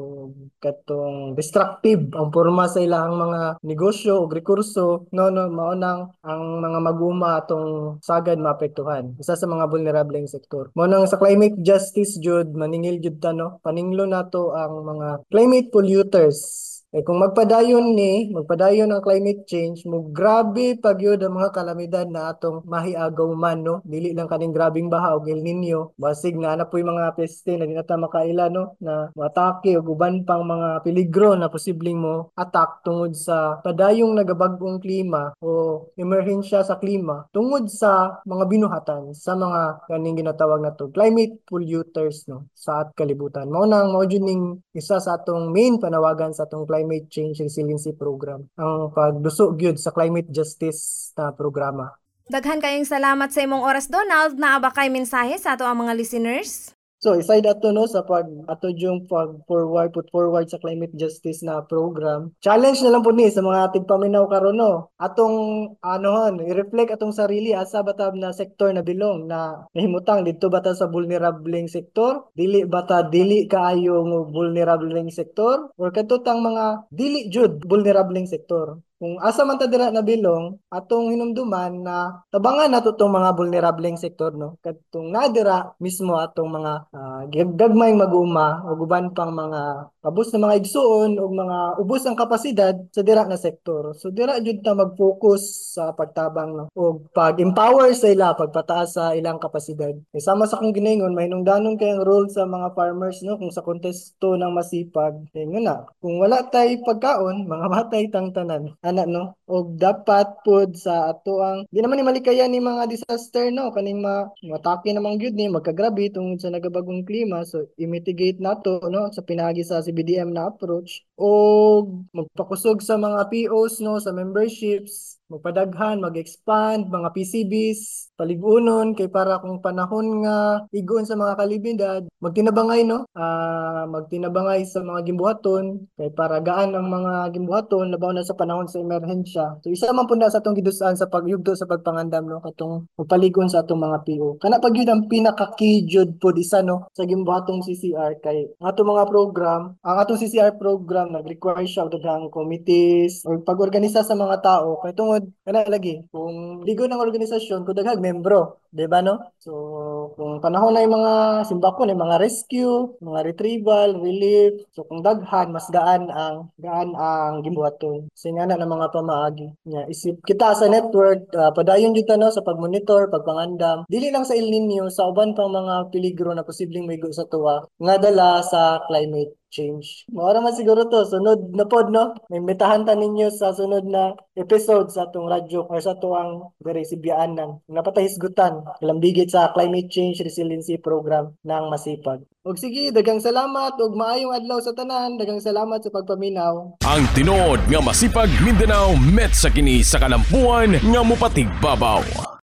katong destructive ang porma sa ilang mga negosyo ug rekurso. No no mao nang ang mga mag-uma atong sagad maapektuhan isa sa mga vulnerableng sektor. Mo nang sa climate justice jud maningil jud ta no paninglo nato ang mga climate polluters Yes. Eh kung magpadayon ni, magpadayon ang climate change, mo grabe pag yun ang mga kalamidad na atong mahiagaw man no. Dili lang kaning grabing baha og El Nino, basig na na po'y mga peste na dinata makaila no na matake og uban pang mga peligro na posibleng mo attack tungod sa padayong nagabag-ong klima o emerhensya sa klima tungod sa mga binuhatan sa mga kaning ginatawag na to climate polluters no sa at kalibutan. Mao nang mao ning isa sa atong main panawagan sa atong climate Climate Change Resiliency Program ang pagduso gyud sa climate justice na programa. Daghan kayong salamat sa imong oras Donald na aba kay mensahe sa ato ang mga listeners. So aside ato no sa pag ato yung pag forward put forward sa climate justice na program. Challenge na lang po ni sa mga tigpaminaw karon no. Atong anohon i-reflect atong sarili asa batab na sektor na bilong na nahimutang didto bata sa vulnerableng sektor, dili bata dili kaayo vulnerableng sektor or kadtotang mga dili jud vulnerableng sektor kung asa man ta dira nabilong atong hinumduman na tabangan nato tong mga vulnerableng sektor no? Kadtong nadira mismo atong mga uh, gagmayng mag-uma o guban pang mga kabus na mga igsuon o mga ubos ang kapasidad sa dira na sektor. So dira jud ta mag-focus sa pagtabang o pag-empower sa ila pagpataas sa ilang kapasidad. E sama sa kung giningon mahinungdanon kay ang role sa mga farmers no kung sa kontesto ng masipag. Eh, na kung wala tay pagkaon mga matay tang tanan ana no? Og dapat pud sa ato ang di naman ni malikaya ni mga disaster no? Kaning ma matake namang gyud ni magkagrabe tungod sa nagabagong klima. So i-mitigate nato no sa pinagi sa CBDM na approach og magpakusog sa mga POs no sa memberships magpadaghan, mag-expand, mga PCBs, paligunon, kay para kung panahon nga igon sa mga kalibindad, magtinabangay, no? Ah, magtinabangay sa mga gimbuhaton, kay para gaan ang mga gimbuhaton, labaw na sa panahon sa emerhensya. So, isa man po na sa atong gidusan sa pagyugto sa pagpangandam, no? Katong magpaligon sa atong mga PO. Kana pag yun ang pinaka-key po isa, no? Sa gimbuhatong CCR, kay ang atong mga program, ang atong CCR program, nag-require siya og committees, or pag-organisa sa mga tao, kay tungod, kana lagi, kung ligo ng organisasyon, kung daghang membro, di ba, no? So, kung panahon na yung mga simbakon, yung mga rescue, mga retrieval, relief, so kung daghan, mas gaan ang gaan ang gimbuhaton. Singana ng mga pamaagi. Nya, isip kita sa network, ah, padayon dito no sa pagmonitor, pagpangandam. Dili lang sa El Nino, sa uban pang mga peligro na posibleng migo sa tuwa, nga dala sa climate change. Mara man siguro to, sunod na pod, no? May metahan ta ninyo sa sunod na episode sa atong radyo or sa tuwang diri si Bianan. Napatahisgutan, lambigit sa climate change resiliency program ng Masipag. Og sige, dagang salamat og maayong adlaw sa tanan. Dagang salamat sa pagpaminaw. Ang tinuod nga masipag Mindanao met sa kini sa kalampuan nga mupatig babaw.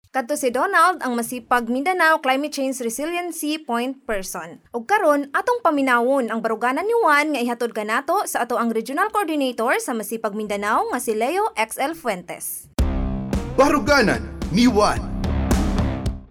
Kadto si Donald ang masipag Mindanao Climate Change Resiliency Point Person. Ug karon atong paminawon ang baruganan ni Juan nga ihatod kanato sa ato ang Regional Coordinator sa Masipag Mindanao nga si Leo XL Fuentes. Baruganan ni Juan.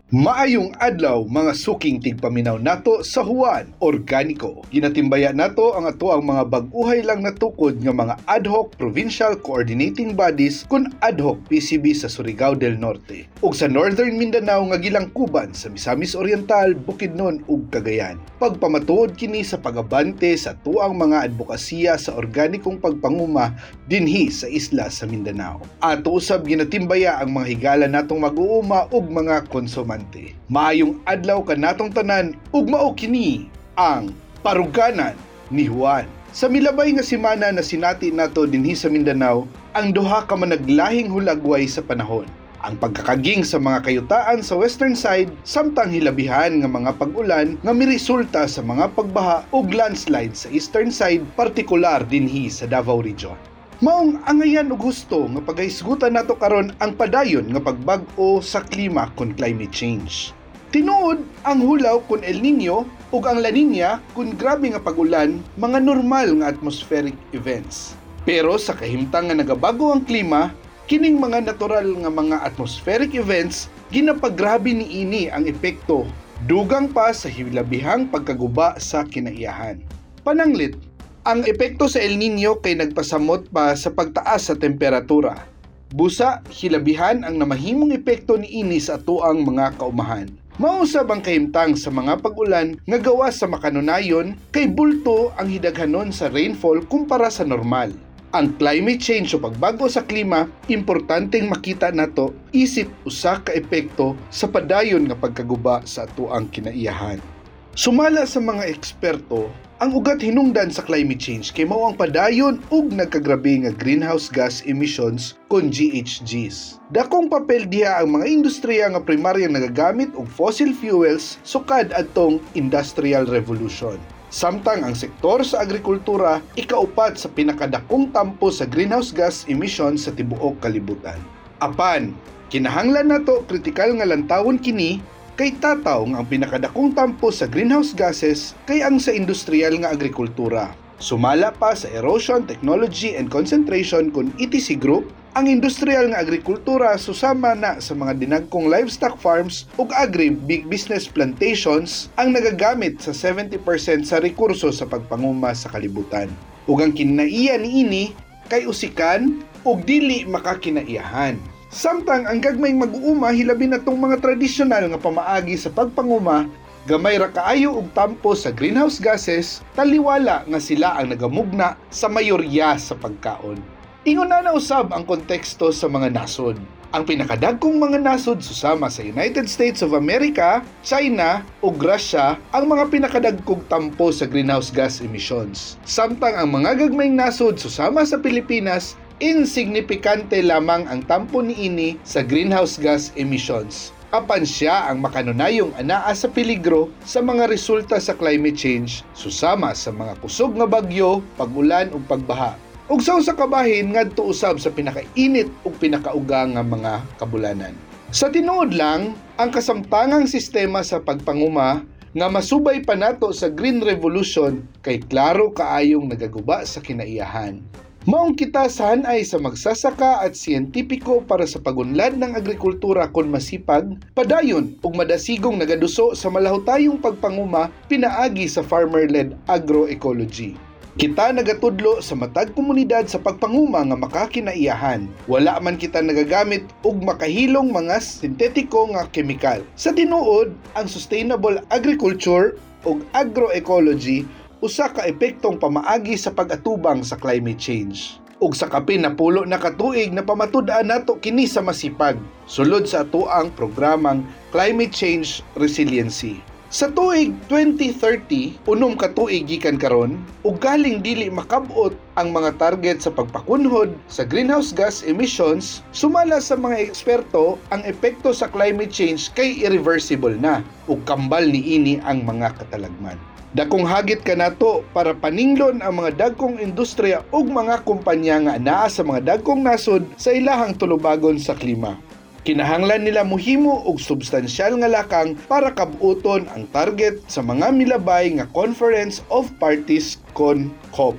Maayong adlaw mga suking tigpaminaw nato sa Juan Organiko. Ginatimbaya nato ang ato ang mga bag-uhay lang natukod nga mga ad hoc provincial coordinating bodies kun ad hoc PCB sa Surigao del Norte ug sa Northern Mindanao nga gilangkuban sa Misamis Oriental, Bukidnon ug Cagayan. Pagpamatuod kini sa pagabante sa tuang mga advokasya sa organikong pagpanguma dinhi sa isla sa Mindanao. Ato usab ginatimbaya ang mga higala natong mag-uuma ug mga konsuman Infante. Maayong adlaw kanatong tanan ug mao kini ang paruganan ni Juan. Sa milabay nga semana na sinati nato dinhi sa Mindanao, ang duha ka managlahing hulagway sa panahon. Ang pagkakaging sa mga kayutaan sa western side samtang hilabihan nga mga pag-ulan nga miresulta sa mga pagbaha ug landslide sa eastern side partikular dinhi sa Davao Region. Maong angayan ug gusto nga paghisgutan nato karon ang padayon nga pagbag-o sa klima kon climate change. Tinuod ang hulaw kun El Nino ug ang La Nina kun grabe nga pag-ulan mga normal nga atmospheric events. Pero sa kahimtang nga nagabago ang klima, kining mga natural nga mga atmospheric events ginapagrabe ni ini ang epekto dugang pa sa hilabihang pagkaguba sa kinaiyahan. Pananglit, ang epekto sa El Nino kay nagpasamot pa sa pagtaas sa temperatura. Busa, hilabihan ang namahimong epekto ni ini sa atuang mga kaumahan. Mausab ang kahimtang sa mga pag-ulan nga gawa sa makanunayon kay bulto ang hidaghanon sa rainfall kumpara sa normal. Ang climate change o pagbago sa klima, importanteng makita nato isip usa ka epekto sa padayon nga pagkaguba sa atuang kinaiyahan. Sumala sa mga eksperto, ang ugat hinungdan sa climate change kay mao ang padayon ug nagkagrabe nga greenhouse gas emissions kon GHGs. Dakong papel diha ang mga industriya nga primaryang nagagamit og fossil fuels sukad adtong industrial revolution. Samtang ang sektor sa agrikultura ikaupat sa pinakadakong tampo sa greenhouse gas emissions sa tibuok kalibutan. Apan, kinahanglan nato kritikal nga lantawon kini kay tataw nga ang pinakadakong tampo sa greenhouse gases kay ang sa industrial nga agrikultura. Sumala pa sa erosion, technology and concentration kun ETC Group, ang industrial nga agrikultura susama na sa mga dinagkong livestock farms ug agri big business plantations ang nagagamit sa 70% sa rekurso sa pagpanguma sa kalibutan. Ug ang kinaiya niini kay usikan ug dili makakinaiyahan. Samtang ang gagmayng mag-uuma hilabi na tong mga tradisyonal nga pamaagi sa pagpanguma, gamay ra kaayo og tampo sa greenhouse gases, taliwala nga sila ang nagamugna sa mayorya sa pagkaon. Ingon na nausab ang konteksto sa mga nasod. Ang pinakadagkong mga nasod susama sa United States of America, China ug Russia ang mga pinakadagkong tampo sa greenhouse gas emissions. Samtang ang mga gagmayng nasod susama sa Pilipinas insignifikante lamang ang tampo ni ini sa greenhouse gas emissions. Apan siya ang makanunayong anaa sa peligro sa mga resulta sa climate change susama sa mga kusog nga bagyo, pag-ulan ug pagbaha. ug sa usa ka bahin ngadto usab sa pinakainit ug pinakauga nga mga kabulanan. Sa tinuod lang, ang kasamtangang sistema sa pagpanguma nga masubay pa nato sa Green Revolution kay klaro kaayong nagaguba sa kinaiyahan. Maong kita sa hanay sa magsasaka at siyentipiko para sa pagunlad ng agrikultura kon masipag, padayon ug madasigong nagaduso sa malahutayong pagpanguma pinaagi sa farmer-led agroecology. Kita nagatudlo sa matag komunidad sa pagpanguma nga makakinaiyahan. Wala man kita nagagamit og makahilong mga sintetiko nga kemikal. Sa tinuod, ang sustainable agriculture ug agroecology usa ka epektong pamaagi sa pag-atubang sa climate change. Ug sa kapin na pulo na katuig na pamatud-an nato kini sa masipag sulod sa atuang programang Climate Change Resiliency. Sa tuig 2030, unom ka tuig gikan karon, ug galing dili makabot ang mga target sa pagpakunhod sa greenhouse gas emissions, sumala sa mga eksperto ang epekto sa climate change kay irreversible na ug kambal ni ini ang mga katalagman. Dakong hagit ka nato para paninglon ang mga dagkong industriya ug mga kumpanya nga naa sa mga dagkong nasod sa ilahang tulubagon sa klima. Kinahanglan nila muhimo og substansyal nga lakang para kabuton ang target sa mga milabay nga Conference of Parties kon COP.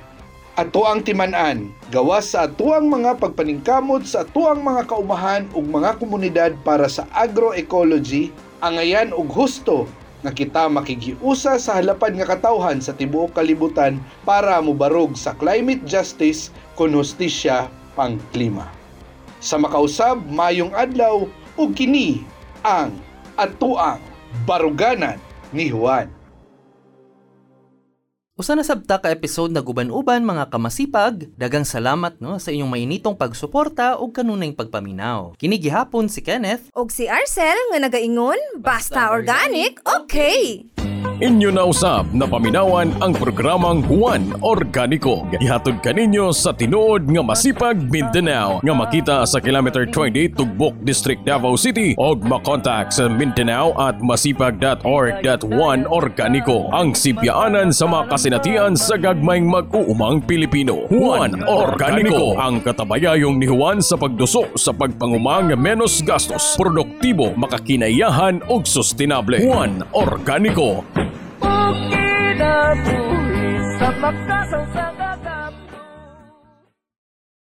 Ato ang timan-an, gawas sa atuang mga pagpaningkamot sa atuang mga kaumahan ug mga komunidad para sa agroecology, angayan og husto nga kita makigiusa sa halapan nga katawhan sa tibuok kalibutan para mubarog sa climate justice kon hustisya pang klima. Sa makausab mayong adlaw ug kini ang atuang baruganan ni Juan. Usa na sabta ka episode na guban-uban mga kamasipag, dagang salamat no sa inyong mainitong pagsuporta ug kanunay pagpaminaw. Kini gihapon si Kenneth Og si Arcel nga nagaingon, basta organic, okay! Inyo na usab na paminawan ang programang Juan Organico. Ihatod kaninyo sa tinuod nga masipag Mindanao nga makita sa kilometer 20 Tugbok District Davao City o makontak sa Mindanao at masipag.org.1 Organico ang sibyaanan sa mga kasinatian sa gagmayng mag-uumang Pilipino. Juan Organico ang katabayayong ni Juan sa pagduso sa pagpangumang menos gastos, produktibo, makakinayahan ug sustainable. Juan Organico Okay na buhay sa magkasangsang